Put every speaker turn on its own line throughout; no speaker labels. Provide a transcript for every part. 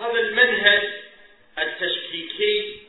هذا المنهج التشكيكي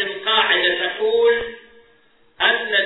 انبثاقا من قاعدة تقول أن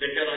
because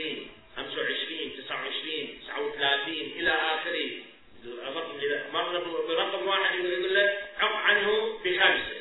20 25 29 39 إلى آخره مرة برقم واحد يقول له عق عنه بخمسة